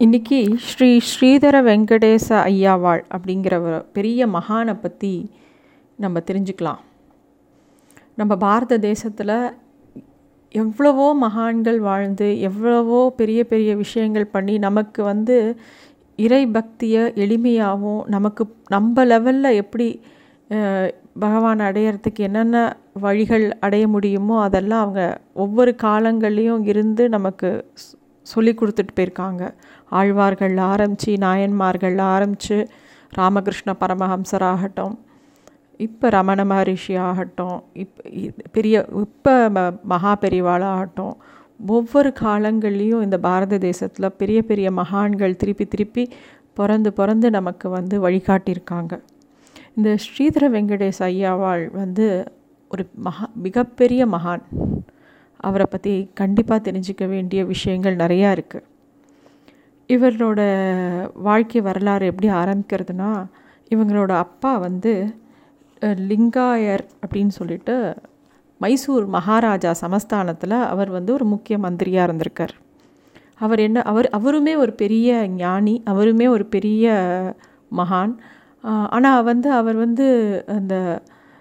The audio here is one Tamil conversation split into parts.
இன்றைக்கி ஸ்ரீ ஸ்ரீதர வெங்கடேச ஐயாவாள் அப்படிங்கிற ஒரு பெரிய மகானை பற்றி நம்ம தெரிஞ்சுக்கலாம். நம்ம பாரத தேசத்தில் எவ்வளவோ மகான்கள் வாழ்ந்து எவ்வளவோ பெரிய பெரிய விஷயங்கள் பண்ணி நமக்கு வந்து இறை பக்தியை எளிமையாகவும் நமக்கு நம்ம லெவலில் எப்படி பகவான் அடையிறதுக்கு என்னென்ன வழிகள் அடைய முடியுமோ அதெல்லாம் அவங்க ஒவ்வொரு காலங்கள்லேயும் இருந்து நமக்கு சொல்லி கொடுத்துட்டு போயிருக்காங்க. ஆழ்வார்கள் ஆரம்பித்து நாயன்மார்கள் ஆரம்பித்து ராமகிருஷ்ண பரமஹம்சர் ஆகட்டும் இப்போ ரமண மகரிஷி ஆகட்டும் இப் பெரிய இப்போ ம மகா பெரிவாளாகட்டும் ஒவ்வொரு காலங்கள்லேயும் இந்த பாரத தேசத்தில் பெரிய பெரிய மகான்கள் திருப்பி திருப்பி பிறந்து பிறந்து நமக்கு வந்து வழிகாட்டியிருக்காங்க. இந்த ஸ்ரீதர வெங்கடேஷ் ஐயாவாள் வந்து ஒரு மகா மிகப்பெரிய மகான். அவரை பற்றி கண்டிப்பாக தெரிஞ்சுக்க வேண்டிய விஷயங்கள் நிறையா இருக்குது இவரோட வாழ்க்கை வரலாறு எப்படி ஆரம்பிக்கிறதுனா இவங்களோட அப்பா வந்து லிங்காயர் அப்படின்னு சொல்லிட்டு மைசூர் மகாராஜா சமஸ்தானத்தில் அவர் வந்து ஒரு முக்கிய மந்திரியாக இருந்திருக்கார். அவர் என்ன அவர் அவருமே ஒரு பெரிய ஞானி அவருமே ஒரு பெரிய மகான். ஆனால் வந்து அவர் வந்து அந்த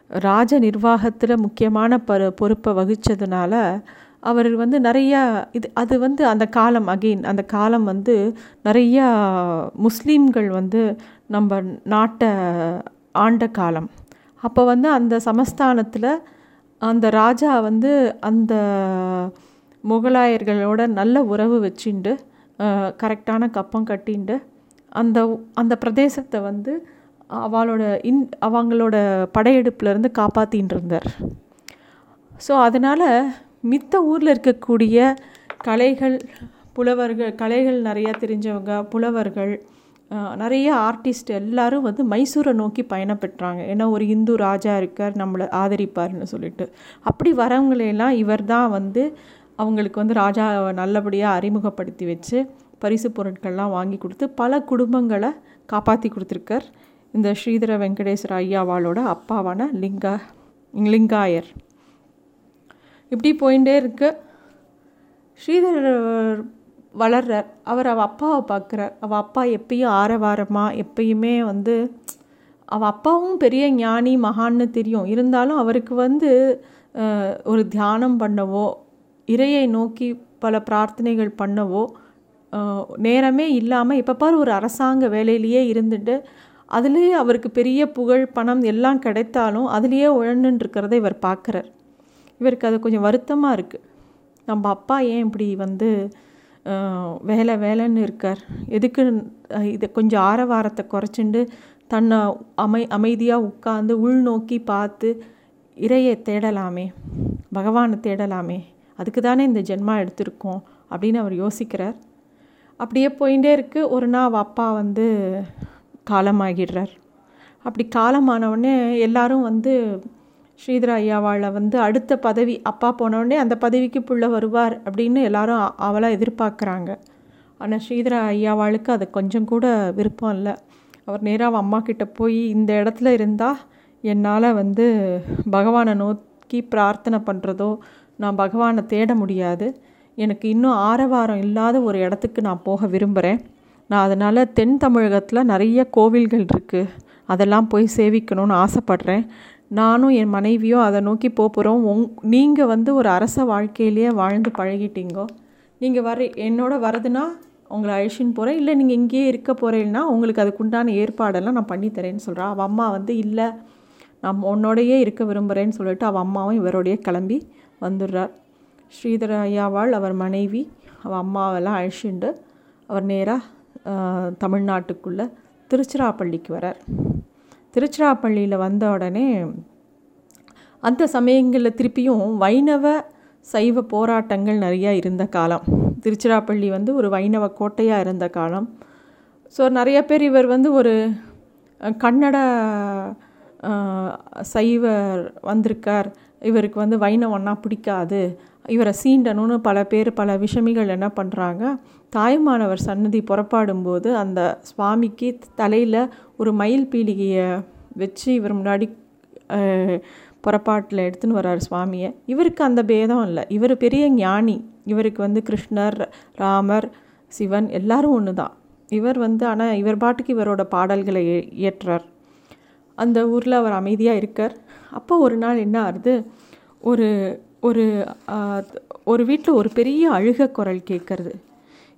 ராஜ நிர்வாகத்தில் முக்கியமான ப பொறுப்பை வகித்ததுனால அவர் வந்து நிறையா இது அது வந்து அந்த காலம் அகெயின் அந்த காலம் வந்து நிறையா முஸ்லீம்கள் வந்து நம்ம நாட்டை ஆண்ட காலம். அப்போ வந்து அந்த சமஸ்தானத்தில் அந்த ராஜா வந்து அந்த முகலாயர்களோட நல்ல உறவு வச்சுண்டு கரெக்டான கப்பம் கட்டிண்டு அந்த அந்த பிரதேசத்தை வந்து அவளோட இன் அவங்களோட படையெடுப்புலேருந்து காப்பாற்றின்னு இருந்தார் ஸோ அதனால் மித்த ஊரில் இருக்கக்கூடிய கலைகள் புலவர்கள் கலைகள் நிறையா தெரிஞ்சவங்க புலவர்கள் நிறைய ஆர்டிஸ்ட் எல்லாரும் வந்து மைசூரை நோக்கி பயணப்பெற்றாங்க ஏன்னா ஒரு இந்து ராஜா இருக்கார் நம்மளை ஆதரிப்பார்னு சொல்லிட்டு. அப்படி வரவங்களையெல்லாம் இவர் தான் வந்து அவங்களுக்கு வந்து ராஜாவை நல்லபடியாக அறிமுகப்படுத்தி வச்சு பரிசு பொருட்கள்லாம் வாங்கி கொடுத்து பல குடும்பங்களை காப்பாற்றி கொடுத்துருக்கார். இந்த ஸ்ரீதர வெங்கடேஸ்வர ஐயாவாளோட அப்பாவான லிங்கா லிங்காயர். இப்படி போயிட்டே இருக்கு. ஸ்ரீதர் வளர்றார். அவர் அவள் அப்பாவை பார்க்குறார். அவள் அப்பா எப்பயும் ஆரவாரமாக எப்பயுமே வந்து அவள் அப்பாவும் பெரிய ஞானி மகான்னு தெரியும். இருந்தாலும் அவருக்கு வந்து ஒரு தியானம் பண்ணவோ இறையை நோக்கி பல பிரார்த்தனைகள் பண்ணவோ நேரமே இல்லாமல் இப்போ பாரு ஒரு அரசாங்க வேலையிலேயே இருந்துட்டு அதுலேயே அவருக்கு பெரிய புகழ் பணம் எல்லாம் கிடைத்தாலும் அதுலேயே உழண்டுன்னு இருக்கிறத இவர் பார்க்குறார். இவருக்கு அது கொஞ்சம் வருத்தமாக இருக்குது நம்ம அப்பா ஏன் இப்படி வந்து வேலை வேலைன்னு இருக்கார்? எதுக்கு இதை கொஞ்சம் ஆரவாரத்தை குறைச்சிண்டு தன்னை அமை அமைதியாக உட்காந்து உள்நோக்கி பார்த்து இறையை தேடலாமே பகவானை தேடலாமே அதுக்கு தானே இந்த ஜென்மா எடுத்திருக்கோம் அப்படின்னு அவர் யோசிக்கிறார். அப்படியே போயிட்டே இருக்குது ஒரு நாள் அவள் அப்பா வந்து காலமாகிடுறார். அப்படி காலமானவுடனே எல்லாரும் வந்து ஸ்ரீதர ஐயாவாளை வந்து அடுத்த பதவி அப்பா போனவுடனே அந்த பதவிக்கு புள்ள வருவார் அப்படின்னு எல்லாரும் அவளாக அவளை எதிர்பார்க்குறாங்க. ஆனால் ஸ்ரீதர ஐயாவாளுக்கு அது கொஞ்சம் கூட விருப்பம் இல்லை. அவர் நேராக அம்மா கிட்ட போய் இந்த இடத்துல இருந்தால் என்னால் வந்து பகவானை நோக்கி பிரார்த்தனை பண்ணுறதோ நான் பகவானை தேட முடியாது. எனக்கு இன்னும் ஆரவாரம் இல்லாத ஒரு இடத்துக்கு நான் போக விரும்புகிறேன் நான் அதனால் தென் தமிழகத்தில் நிறைய கோவில்கள் இருக்குது அதெல்லாம் போய் சேவிக்கணும்னு ஆசைப்பட்றேன். நானும் என் மனைவியும் அதை நோக்கி போக போகிறோம் உங் நீங்கள் வந்து ஒரு அரச வாழ்க்கையிலேயே வாழ்ந்து பழகிட்டீங்கோ. நீங்கள் வர என்னோட வரதுன்னா உங்களை அழிச்சின்னு போகிறேன் இல்லை நீங்கள் இங்கேயே இருக்க போகிறீங்கன்னா உங்களுக்கு அதுக்குண்டான ஏற்பாடெல்லாம் நான் பண்ணித்தரேன்னு தரேன்னு அவள் அம்மா வந்து இல்லை நான் உன்னோடையே இருக்க விரும்புகிறேன்னு சொல்லிட்டு அவள் அம்மாவும் இவரோடையே கிளம்பி வந்துடுறார். ஸ்ரீதர ஐயாவாள் அவர் மனைவி அவள் அம்மாவெல்லாம் அழிச்சுண்டு அவர் நேராக தமிழ்நாட்டுக்குள்ளே திருச்சிராப்பள்ளிக்கு வரார். திருச்சிராப்பள்ளியில் வந்த உடனே அந்த சமயங்களில் திருப்பியும் வைணவ சைவ போராட்டங்கள் நிறையா இருந்த காலம். திருச்சிராப்பள்ளி வந்து ஒரு வைணவ கோட்டையாக இருந்த காலம். ஸோ நிறைய பேர் இவர் வந்து ஒரு கன்னட சைவர் வந்திருக்கார். இவருக்கு வந்து வைணவன்னா பிடிக்காது. இவரை சீண்டணும்னு பல பேர் பல விஷமிகள் என்ன பண்ணுறாங்க தாயுமானவர் சன்னதி புறப்பாடும்போது அந்த சுவாமிக்கு தலையில் ஒரு மயில் பீலிகையை வச்சு இவர் முன்னாடி புறப்பாட்டில் எடுத்துன்னு வர்றார் சுவாமியை. இவருக்கு அந்த பேதம் இல்லை. இவர் பெரிய ஞானி. இவருக்கு வந்து கிருஷ்ணர் ராமர் சிவன் எல்லாரும் ஒன்று தான் இவர் வந்து ஆனால் இவர் பாட்டுக்கு இவரோட பாடல்களை இயற்றார் அந்த ஊரில் அவர் அமைதியாக இருக்கார். அப்போ ஒரு நாள் என்ன ஆகுது ஒரு ஒரு ஒரு வீட்டில் ஒரு பெரிய அழுக குரல் கேட்குறது.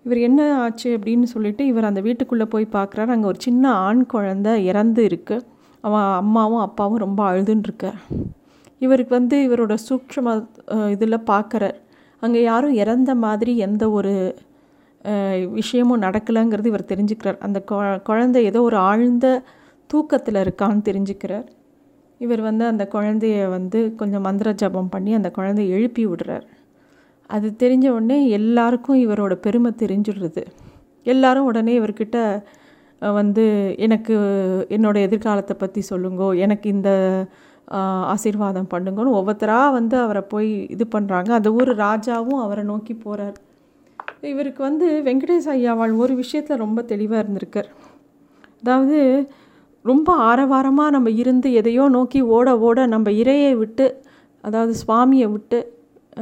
இவர் என்ன ஆச்சு அப்படின்னு சொல்லிட்டு இவர் அந்த வீட்டுக்குள்ளே போய் பார்க்குறாரு. அங்கே ஒரு சின்ன ஆண் குழந்த இறந்து இருக்குது அவன் அம்மாவும் அப்பாவும் ரொம்ப அழுதுன்ட்ருக்க. இவருக்கு வந்து இவரோட சூக்ஷம இதில் பார்க்குறார். அங்கே யாரும் இறந்த மாதிரி எந்த ஒரு விஷயமும் நடக்கலைங்கிறது இவர் தெரிஞ்சுக்கிறார். அந்த குழந்தை ஏதோ ஒரு ஆழ்ந்த தூக்கத்தில் இருக்கான்னு தெரிஞ்சுக்கிறார். இவர் வந்து அந்த குழந்தைய வந்து கொஞ்சம் மந்திர ஜபம் பண்ணி அந்த குழந்தைய எழுப்பி விடுறார். அது தெரிஞ்ச உடனே எல்லாருக்கும் இவரோட பெருமை தெரிஞ்சிடுறது. எல்லாரும் உடனே இவர்கிட்ட வந்து எனக்கு என்னோடய எதிர்காலத்தை பற்றி சொல்லுங்கோ எனக்கு இந்த ஆசீர்வாதம் பண்ணுங்கன்னு ஒவ்வொருத்தராக வந்து அவரை போய் இது பண்ணுறாங்க அந்த ஊர் ராஜாவும் அவரை நோக்கி போகிறார் இவருக்கு வந்து வெங்கடேஷ் ஐயாவாள் ஒரு விஷயத்தில் ரொம்ப தெளிவாக இருந்திருக்கார். அதாவது ரொம்ப ஆரவாரமாக நம்ம இருந்து எதையோ நோக்கி ஓட ஓட நம்ம இறையை விட்டு அதாவது சுவாமியை விட்டு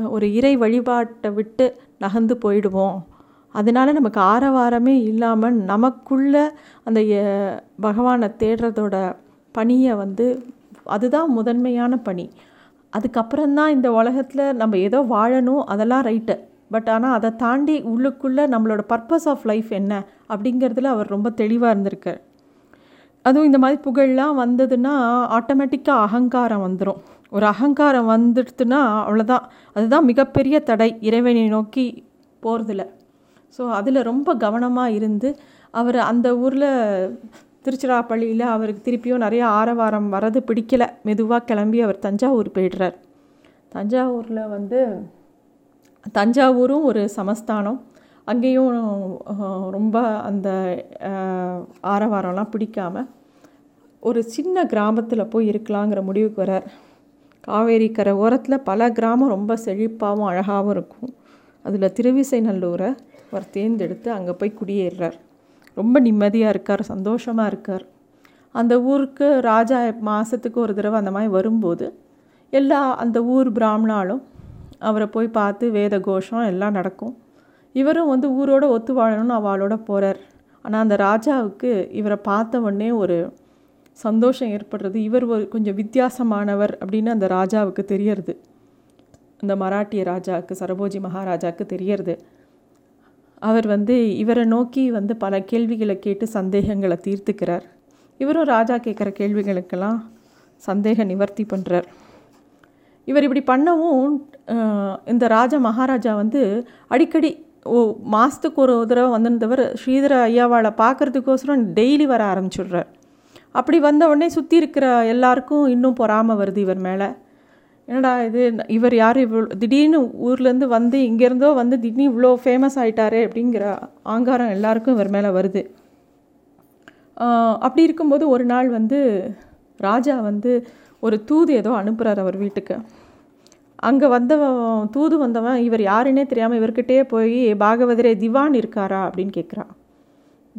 ஒரு இறை வழிபாட்டை விட்டு நகர்ந்து போயிடுவோம். அதனால நமக்கு ஆரவாரமே இல்லாமல் நமக்குள்ள அந்த பகவானை தேடுறதோட பணியை வந்து அதுதான் முதன்மையான பணி. அதுக்கப்புறம்தான் இந்த உலகத்தில் நம்ம ஏதோ வாழணும் அதெல்லாம் ரைட்டு. பட் ஆனால் அதை தாண்டி உள்ளுக்குள்ளே நம்மளோட பர்பஸ் ஆஃப் லைஃப் என்ன அப்படிங்கிறதுல அவர் ரொம்ப தெளிவாக இருந்திருக்கார். அதுவும் இந்த மாதிரி புகழ்லாம் வந்ததுன்னா ஆட்டோமேட்டிக்காக அகங்காரம் வந்துடும் ஒரு அகங்காரம் வந்துடுத்துன்னா அவ்வளோதான் அதுதான் மிகப்பெரிய தடை. இறைவனை நோக்கி போகிறதில்ல ஸோ அதில் ரொம்ப கவனமாக இருந்து அவர் அந்த ஊரில் திருச்சிராப்பள்ளியில் அவருக்கு திருப்பியும் நிறைய ஆரவாரம் வரது பிடிக்கலை. மெதுவாக கிளம்பி அவர் தஞ்சாவூர் போயிடுறார். தஞ்சாவூரில் வந்து தஞ்சாவூரும் ஒரு சமஸ்தானம். அங்கேயும் ரொம்ப அந்த ஆரவாரம்லாம் பிடிக்காமல் ஒரு சின்ன கிராமத்தில் போய் இருக்கலாங்கிற முடிவுக்கு வரார் காவேரி கரை ஓரத்தில் பல கிராமம் ரொம்ப செழிப்பாகவும் அழகாகவும் இருக்கும். அதில் திருவிசை நல்லூரை அவர் தேர்ந்தெடுத்து அங்கே போய் குடியேறுறார் ரொம்ப நிம்மதியாக இருக்கார் சந்தோஷமாக இருக்கார். அந்த ஊருக்கு ராஜா மாதத்துக்கு ஒரு தடவை அந்த மாதிரி வரும்போது எல்லா அந்த ஊர் பிராமணாலும் அவரை போய் பார்த்து வேத கோஷம் எல்லாம் நடக்கும். இவரும் வந்து ஊரோட ஒத்து வாழணும்னு அவளோட போகிறார் ஆனால் அந்த ராஜாவுக்கு இவரை பார்த்த உடனே ஒரு சந்தோஷம் ஏற்படுறது. இவர் ஒரு கொஞ்சம் வித்தியாசமானவர் அப்படின்னு அந்த ராஜாவுக்கு தெரியறது. அந்த மராட்டிய ராஜாவுக்கு சரபோஜி மகாராஜாவுக்கு தெரியறது. அவர் வந்து இவரை நோக்கி வந்து பல கேள்விகளை கேட்டு சந்தேகங்களை தீர்த்துக்கிறார். இவரும் ராஜா கேட்குற கேள்விகளுக்கெல்லாம் சந்தேக நிவர்த்தி பண்ணுறார் இவர் இப்படி பண்ணவும் இந்த ராஜா மகாராஜா வந்து அடிக்கடி ஓ மாதத்துக்கு ஒரு தடவை வந்திருந்தவர் ஸ்ரீதர ஐயாவாளை பார்க்குறதுக்கோசரம் டெய்லி வர ஆரம்பிச்சுடுறார். அப்படி வந்த உடனே சுற்றி இருக்கிற எல்லாருக்கும் இன்னும் பொறாமல் வருது இவர் மேலே. என்னடா இது? இவர் யார் இவ்வளோ திடீர்னு ஊர்லேருந்து வந்து இங்கேருந்தோ வந்து திடீர்னு இவ்வளோ ஃபேமஸ் ஆகிட்டாரே அப்படிங்கிற ஆங்காரம் எல்லாருக்கும் இவர் மேலே வருது. அப்படி இருக்கும்போது ஒரு நாள் வந்து ராஜா வந்து ஒரு தூது ஏதோ அனுப்புகிறார் அவர் வீட்டுக்கு. அங்கே வந்தவன் தூது வந்தவன் இவர் யாருன்னே தெரியாமல் இவர்கிட்டே போய் பாகவதரே திவான் இருக்காரா? அப்படின்னு கேட்குறான்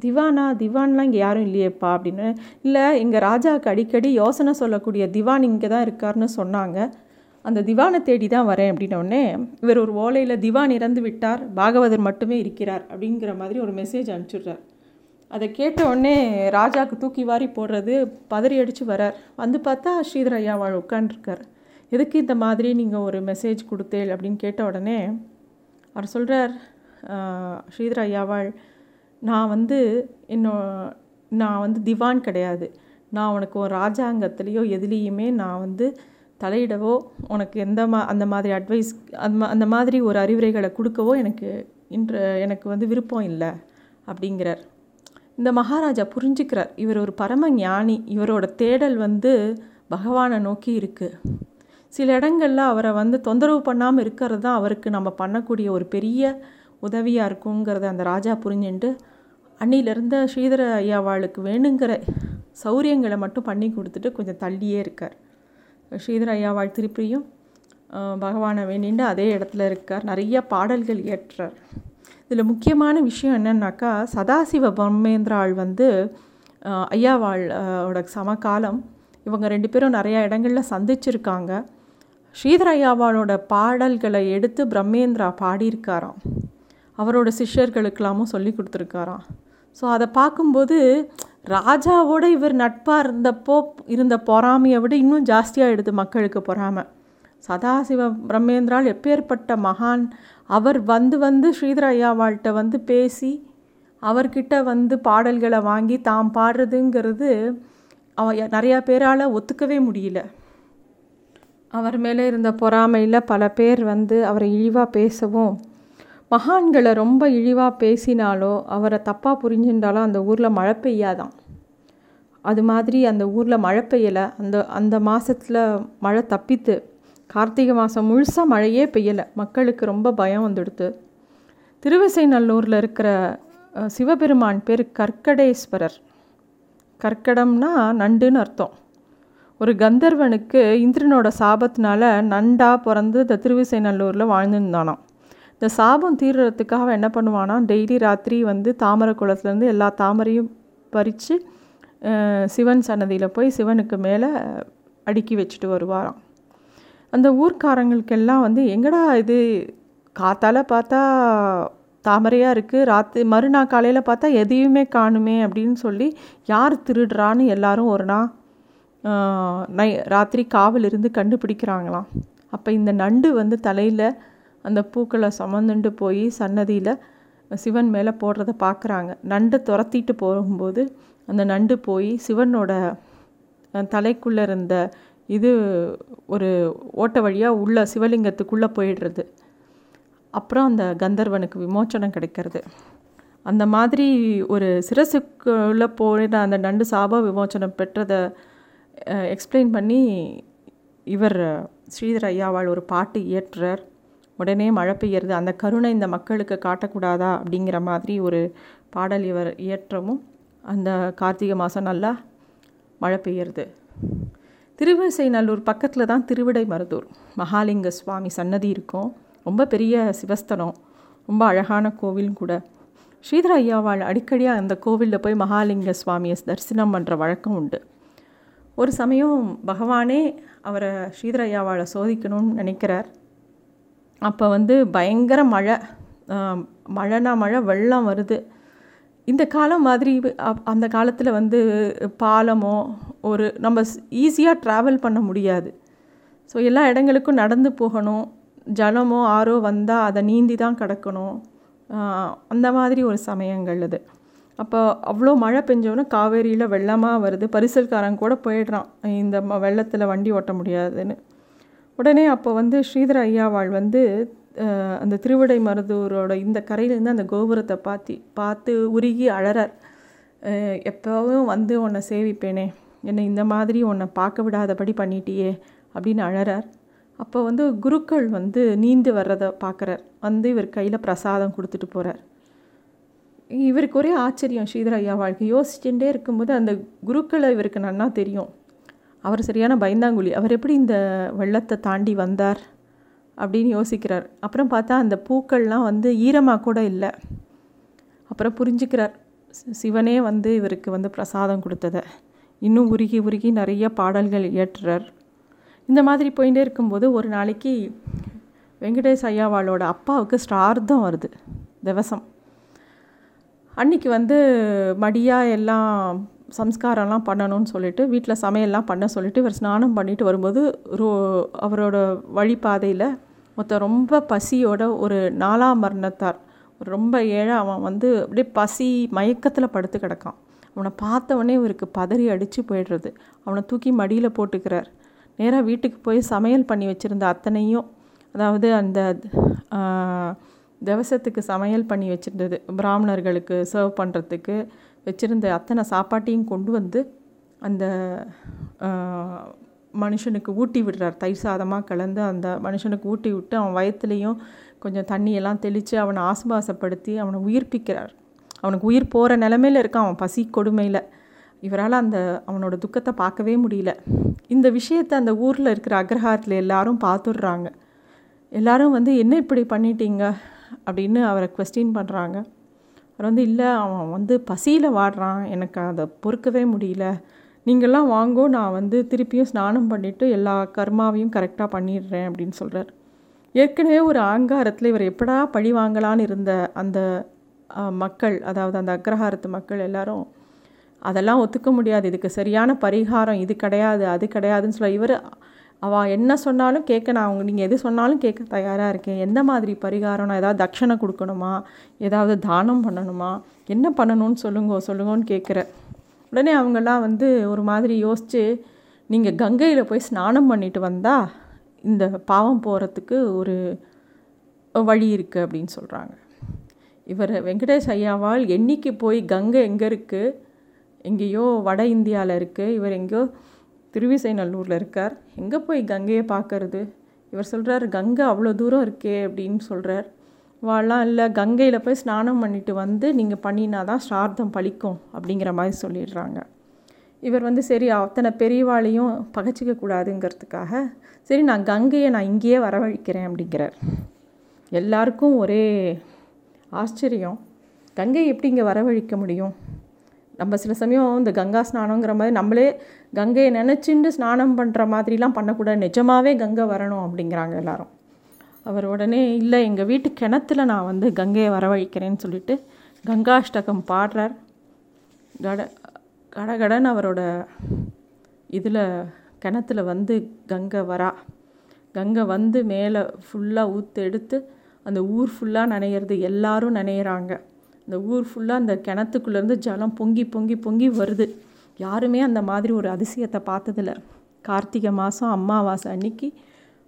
திவானா திவான்லாம் இங்கே யாரும் இல்லையேப்பா அப்படின்னு. இல்லை எங்கள் ராஜாவுக்கு அடிக்கடி யோசனை சொல்லக்கூடிய திவான் இங்கே தான் இருக்காருன்னு சொன்னாங்க. அந்த திவானை தேடி தான் வரேன் அப்படின்னோடனே இவர் ஒரு ஓலையில் திவான் இறந்து விட்டார் பாகவதர் மட்டுமே இருக்கிறார் அப்படிங்கிற மாதிரி ஒரு மெசேஜ் அனுப்பிச்சுடுறார். அதை கேட்ட உடனே ராஜாவுக்கு தூக்கி வாரி போடுறது பதறி அடித்து வரார். வந்து பார்த்தா ஸ்ரீதர் ஐயா வாழ் உட்காண்டிருக்கார் எதுக்கு இந்த மாதிரி நீங்கள் ஒரு மெசேஜ் கொடுத்தேள் அப்படின்னு கேட்ட உடனே அவர் சொல்கிறார் ஸ்ரீதர் ஐயாவாள் நான் வந்து இன்னும் நான் வந்து திவான் கிடையாது. நான் உனக்கு ஒரு ராஜாங்கத்துலேயோ எதுலேயுமே நான் வந்து தலையிடவோ உனக்கு எந்த மா அந்த மாதிரி அட்வைஸ் அந்த அந்த மாதிரி ஒரு அறிவுரைகளை கொடுக்கவோ எனக்கு இன்று எனக்கு வந்து விருப்பம் இல்லை அப்படிங்கிறார். இந்த மகாராஜா புரிஞ்சுக்கிறார். இவர் ஒரு பரம ஞானி. இவரோட தேடல் வந்து பகவானை நோக்கி இருக்குது சில இடங்களில் அவரை வந்து தொந்தரவு பண்ணாமல் இருக்கிறது தான் அவருக்கு நம்ம பண்ணக்கூடிய ஒரு பெரிய உதவியாக இருக்குங்கிறத அந்த ராஜா புரிஞ்சுட்டு அன்னிலிருந்த ஸ்ரீதர ஐயாவாளுக்கு வேணுங்கிற சௌரியங்களை மட்டும் பண்ணி கொடுத்துட்டு கொஞ்சம் தள்ளியே இருக்கார். ஸ்ரீதர ஐயாவாள் திருப்பியும் பகவானை வேண்டிட்டு அதே இடத்துல இருக்கார். நிறைய பாடல்கள் ஏற்றார் இதில் முக்கியமான விஷயம் என்னன்னாக்கா சதாசிவ பிரம்மேந்திராள் வந்து ஐயாவாளோட சமகாலம் இவங்க ரெண்டு பேரும் நிறையா இடங்களில் சந்திச்சிருக்காங்க. ஸ்ரீதர ஐயாவாளோட பாடல்களை எடுத்து பிரம்மேந்திரா பாடியிருக்காராம். அவரோட சிஷ்யர்களுக்கெல்லாமும் சொல்லி கொடுத்துருக்காராம். ஸோ அதை பார்க்கும்போது ராஜாவோட இவர் நட்பாக இருந்தப்போ இருந்த பொறாமையை விட இன்னும் ஜாஸ்தியாகிடுது மக்களுக்கு பொறாமை. சதாசிவ பிரம்மேந்திரால் எப்பேற்பட்ட மகான் அவர் வந்து வந்து ஸ்ரீதர ஐயாவாள்கிட்ட வந்து பேசி அவர்கிட்ட வந்து பாடல்களை வாங்கி தாம் பாடுறதுங்கிறது அவ நிறையா பேரால் ஒத்துக்கவே முடியல. அவர் மேலே இருந்த பொறாமையில் பல பேர் வந்து அவரை இழிவாக பேசவும் மகான்களை ரொம்ப இழிவாக பேசினாலோ அவரை தப்பாக புரிஞ்சுட்டாலோ அந்த ஊரில் மழை பெய்யாதான் அது மாதிரி அந்த ஊரில் மழை பெய்யலை. அந்த அந்த மாதத்தில் மழை தப்பித்து கார்த்திகை மாதம் முழுசாக மழையே பெய்யலை. மக்களுக்கு ரொம்ப பயம் வந்துடுத்து. திருவிசைநல்லூரில் இருக்கிற சிவபெருமான் பேர் கற்கடேஸ்வரர். கற்கடம்னா நண்டுன்னு அர்த்தம். ஒரு கந்தர்வனுக்கு இந்திரனோட சாபத்தினால நண்டாக பிறந்து இந்த திருவிசைநல்லூரில் வாழ்ந்துருந்தானாம். இந்த சாபம் தீர்றதுக்காக என்ன பண்ணுவானா டெய்லி ராத்திரி வந்து தாமரை குளத்துலேருந்து எல்லா தாமரையும் பறித்து சிவன் சன்னதியில் போய் சிவனுக்கு மேலே அடுக்கி வச்சுட்டு வருவாராம். அந்த ஊர்க்காரங்களுக்கெல்லாம் வந்து எங்கடா இது? காத்தால் பார்த்தா தாமரையாக இருக்குது ராத்திரி மறுநாள் காலையில் பார்த்தா எதையுமே காணுமே அப்படின்னு சொல்லி யார் திருடுறான்னு எல்லாரும் ஒரு நாள் நை ராத்திரி காவல் இருந்து கண்டுபிடிக்கிறாங்களாம். அப்போ இந்த நண்டு வந்து தலையில் அந்த பூக்களை சுமந்துண்டு போய் சன்னதியில் சிவன் மேலே போடுறத பார்க்குறாங்க நண்டை துரத்திட்டு போகும்போது அந்த நண்டு போய் சிவனோட தலைக்குள்ளே இருந்த இது ஒரு ஓட்ட வழியாக உள்ள சிவலிங்கத்துக்குள்ளே போயிடுறது. அப்புறம் அந்த கந்தர்வனுக்கு விமோச்சனம் கிடைக்கிறது. அந்த மாதிரி ஒரு சிரசுக்குள்ளே போயிட அந்த நண்டு சாப விமோச்சனம் பெற்றதை எக்ஸ்பிளைன் பண்ணி இவர் ஸ்ரீதர் ஐயாவாள் ஒரு பாட்டு இயற்றுறார். உடனே மழை பெய்யறது அந்த கருணை இந்த மக்களுக்கு காட்டக்கூடாதா அப்படிங்கிற மாதிரி ஒரு பாடல் இவர் இயற்றவும் அந்த கார்த்திகை மாதம் நல்லா மழை பெய்யறது. திருவிசைநல்லூர் பக்கத்தில் தான் திருவிடை மருதூர். மகாலிங்க சுவாமி சன்னதி இருக்கும். ரொம்ப பெரிய சிவஸ்தலம். ரொம்ப அழகான கோவிலும் கூட. ஸ்ரீதர ஐயாவால் அடிக்கடியாக அந்த கோவிலில் போய் மகாலிங்க சுவாமியை தரிசனம் பண்ணுற வழக்கம் உண்டு. ஒரு சமயம் பகவானே அவரை ஸ்ரீதர ஐயாவால் சோதிக்கணும்னு நினைக்கிறார். அப்போ வந்து பயங்கர மழை மழைனா மழை வெள்ளம் வருது. இந்த காலம் மாதிரி அந்த காலத்தில் வந்து பாலமோ ஒரு நம்ம ஈஸியாக ட்ராவல் பண்ண முடியாது. ஸோ எல்லா இடங்களுக்கும் நடந்து போகணும். ஜலமோ ஆறோ வந்தால் அதை நீந்தி தான் கிடக்கணும் அந்த மாதிரி ஒரு சமயங்கள் அது. அப்போ அவ்வளோ மழை பெஞ்சோன்னே காவேரியில் வெள்ளமாக வருது. பரிசல்காரன் கூட போயிடுறான். இந்த வெள்ளத்தில் வண்டி ஓட்ட முடியாதுன்னு. உடனே அப்போ வந்து ஸ்ரீதர ஐயாவாள் வந்து அந்த திருவிடை மருதூரோட இந்த கரையிலேருந்து அந்த கோபுரத்தை பார்த்து பார்த்து உருகி அழறார். எப்போவும் வந்து உன்னை சேவிப்பேனே என்னை இந்த மாதிரி உன்னை பார்க்க விடாதபடி பண்ணிட்டியே அப்படின்னு அழறார். அப்போ வந்து குருக்கள் வந்து நீந்து வர்றதை பார்க்குறார் வந்து இவர் கையில் பிரசாதம் கொடுத்துட்டு போகிறார் இவருக்கு ஒரே ஆச்சரியம் ஸ்ரீதர ஐயா வாழ்க்கை. யோசிச்சுட்டே இருக்கும்போது அந்த குருக்களை இவருக்கு நன்னா தெரியும். அவர் சரியான பயந்தாங்குழி. அவர் எப்படி இந்த வெள்ளத்தை தாண்டி வந்தார் அப்படின்னு யோசிக்கிறார். அப்புறம் பார்த்தா அந்த பூக்கள்லாம் வந்து ஈரமாக கூட இல்லை. அப்புறம் புரிஞ்சுக்கிறார். சிவனே வந்து இவருக்கு வந்து பிரசாதம் கொடுத்ததை. இன்னும் உருகி உருகி நிறைய பாடல்கள் இயற்றுறார். இந்த மாதிரி போயிட்டே இருக்கும்போது ஒரு நாளைக்கு வெங்கடேஷ் ஐயாவாளோட அப்பாவுக்கு ஸ்ரார்த்தம் வருது. திவசம். அன்றைக்கி வந்து மடியாக எல்லாம் சம்ஸ்காரம்லாம் பண்ணணும்னு சொல்லிட்டு வீட்டில் சமையல்லாம் பண்ண சொல்லிட்டு இவர் ஸ்நானம் பண்ணிட்டு வரும்போது ரோ அவரோட வழிபாதையில் மொத்தம் ரொம்ப பசியோட ஒரு நாலாம் மரணத்தார். ரொம்ப ஏழை அவன் வந்து அப்படியே பசி மயக்கத்தில் படுத்து கிடக்கான். அவனை பார்த்தவொடனே இவருக்கு பதறி அடித்து போயிடுறது. அவனை தூக்கி மடியில் போட்டுக்கிறார். நேராக வீட்டுக்கு போய் சமையல் பண்ணி வச்சுருந்த அத்தனையும் அதாவது அந்த திவசத்துக்கு சமையல் பண்ணி வச்சுருந்தது. பிராமணர்களுக்கு சர்வ் பண்ணுறதுக்கு வச்சுருந்த அத்தனை சாப்பாட்டையும் கொண்டு வந்து அந்த மனுஷனுக்கு ஊட்டி விடுறார். தயிர் சாதமாக கலந்து அந்த மனுஷனுக்கு ஊட்டி விட்டு அவன் வயத்துலேயும் கொஞ்சம் தண்ணியெல்லாம் தெளித்து அவனை ஆசுபாசப்படுத்தி அவனை உயிர்ப்பிக்கிறார். அவனுக்கு உயிர் போகிற நிலமையில் இருக்கான் அவன் பசி கொடுமையில். இவரால் அந்த அவனோட துக்கத்தை பார்க்கவே முடியல. இந்த விஷயத்தை அந்த ஊரில் இருக்கிற அக்ரஹாரத்தில் எல்லாரும் பார்த்துடுறாங்க எல்லாரும் வந்து என்ன இப்படி பண்ணிட்டீங்க? அப்படின்னு அவரை கொஸ்டின் பண்ணுறாங்க அவர் வந்து இல்லை அவன் வந்து பசியில் வாடுறான். எனக்கு அதை பொறுக்கவே முடியல. நீங்கள்லாம் வாங்கோ நான் வந்து திருப்பியும் ஸ்நானம் பண்ணிவிட்டு எல்லா கர்மாவையும் கரெக்டாக பண்ணிடுறேன் அப்படின்னு சொல்கிறார் ஏற்கனவே ஒரு ஆங்காரத்தில் இவர் எப்படா பழி வாங்கலான்னு இருந்த அந்த மக்கள் அதாவது அந்த அக்ரஹாரத்து மக்கள் எல்லாரும் அதெல்லாம் ஒத்துக்க முடியாது. இதுக்கு சரியான பரிகாரம் இது கிடையாது அது கிடையாதுன்னு சொல்ல இவர் அவள் என்ன சொன்னாலும் கேட்க நான் அவங்க நீங்கள் எது சொன்னாலும் கேட்க தயாராக இருக்கேன். எந்த மாதிரி பரிகாரம்? நான் ஏதாவது தட்சணை கொடுக்கணுமா? ஏதாவது தானம் பண்ணணுமா? என்ன பண்ணணும்னு சொல்லுங்க சொல்லுங்கன்னு கேட்குற. உடனே அவங்கெல்லாம் வந்து ஒரு மாதிரி யோசித்து நீங்கள் கங்கையில் போய் ஸ்நானம் பண்ணிட்டு வந்தால் இந்த பாவம் போகிறதுக்கு ஒரு வழி இருக்குது அப்படின்னு சொல்கிறாங்க இவர் வெங்கடேஷ் ஐயாவால் என்னைக்கு போய் கங்கை எங்கே இருக்குது எங்கேயோ வட இந்தியாவில் இருக்குது இவர் எங்கேயோ திருவிசைநல்லூரில் இருக்கார். எங்கே போய் கங்கையை பார்க்கறது? இவர் சொல்கிறார் கங்கை அவ்வளோ தூரம் இருக்கே அப்படின்னு சொல்கிறார் வாழலாம் இல்லை கங்கையில் போய் ஸ்நானம் பண்ணிட்டு வந்து நீங்கள் பண்ணினா தான் ஸ்ரார்த்தம் பழிக்கும் அப்படிங்கிற மாதிரி சொல்லிடுறாங்க. இவர் வந்து சரி அத்தனை பெரியவாளையும் பகச்சிக்க கூடாதுங்கிறதுக்காக சரி நான் கங்கையை நான் இங்கேயே வரவழைக்கிறேன் அப்படிங்கிறார். எல்லாருக்கும் ஒரே ஆச்சரியம். கங்கை எப்படி இங்கே வரவழைக்க முடியும்? நம்ம சில சமயம் இந்த கங்கா ஸ்நானங்கிற மாதிரி நம்மளே கங்கையை நினச்சிண்டு ஸ்நானம் பண்ணுற மாதிரிலாம் பண்ணக்கூடாது நிஜமாகவே கங்கை வரணும் அப்படிங்கிறாங்க எல்லாரும். அவர் உடனே இல்லை எங்கள் வீட்டு கிணத்துல நான் வந்து கங்கையை வரவழைக்கிறேன்னு சொல்லிட்டு கங்காஷ்டகம் பாடுறார். கட கடகடன் அவரோட இதில் கிணத்துல வந்து கங்கை வரா. கங்கை வந்து மேலே ஃபுல்லாக ஊற்று எடுத்து அந்த ஊர் ஃபுல்லாக நனையிறது எல்லாரும் நனையிறாங்க. அந்த ஊர் ஃபுல்லாக அந்த கிணத்துக்குள்ளேருந்து ஜலம் பொங்கி பொங்கி பொங்கி வருது. யாருமே அந்த மாதிரி ஒரு அதிசயத்தை பார்த்ததில்ல. கார்த்திகை மாதம் அம்மாவாசை அன்னைக்கு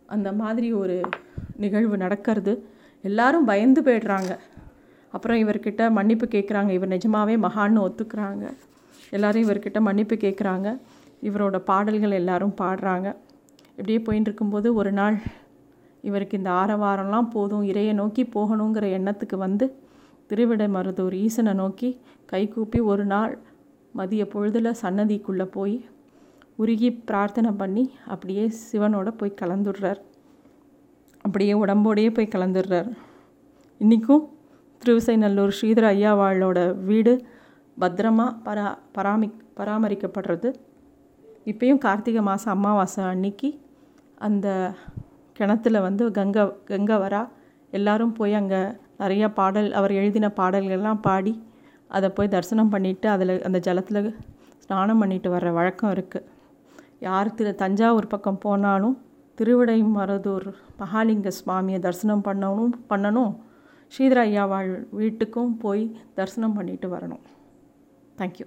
அந்த மாதிரி ஒரு நிகழ்வு நடக்கிறது. எல்லாரும் பயந்து போயிடுறாங்க. அப்புறம் இவர்கிட்ட மன்னிப்பு கேட்குறாங்க இவர் நிஜமாவே மகான்னு ஒத்துக்கிறாங்க. எல்லோரும் இவர்கிட்ட மன்னிப்பு கேட்குறாங்க இவரோட பாடல்கள் எல்லாரும் பாடுறாங்க. இப்படியே போயின்னு இருக்கும்போது ஒரு நாள் இவருக்கு இந்த ஆரவாரம்லாம் போதும். இறையை நோக்கி போகணுங்கிற எண்ணத்துக்கு வந்து திருவிடை மருதூர் ஈசனை நோக்கி கைகூப்பி ஒரு நாள் மதிய பொழுதில் சன்னதிக்குள்ளே போய் உருகி பிரார்த்தனை பண்ணி அப்படியே சிவனோட போய் கலந்துடுறார். அப்படியே உடம்போடையே போய் கலந்துடுறார். இன்றைக்கும் திருவிசைநல்லூர் ஸ்ரீதர ஐயாவாளோட வீடு பத்திரமா பரா பராமி பராமரிக்கப்படுறது. இப்பயும் கார்த்திகை மாதம் அமாவாசை அன்னைக்கு அந்த கிணத்துல வந்து கங்கை கங்கை வரா எல்லாரும் போய் அங்கே நிறையா பாடல் அவர் எழுதின பாடல்கள்லாம் பாடி அதை போய் தரிசனம் பண்ணிவிட்டு அதில் அந்த ஜலத்தில் ஸ்நானம் பண்ணிட்டு வர்ற வழக்கம் இருக்குது யார் திரு தஞ்சாவூர் பக்கம் போனாலும் திருவிடை மருதூர் மகாலிங்க சுவாமியை தரிசனம் பண்ணணும் பண்ணணும். ஸ்ரீதர ஐயாவாள் வீட்டுக்கும் போய் தரிசனம் பண்ணிட்டு வரணும். தேங்க்யூ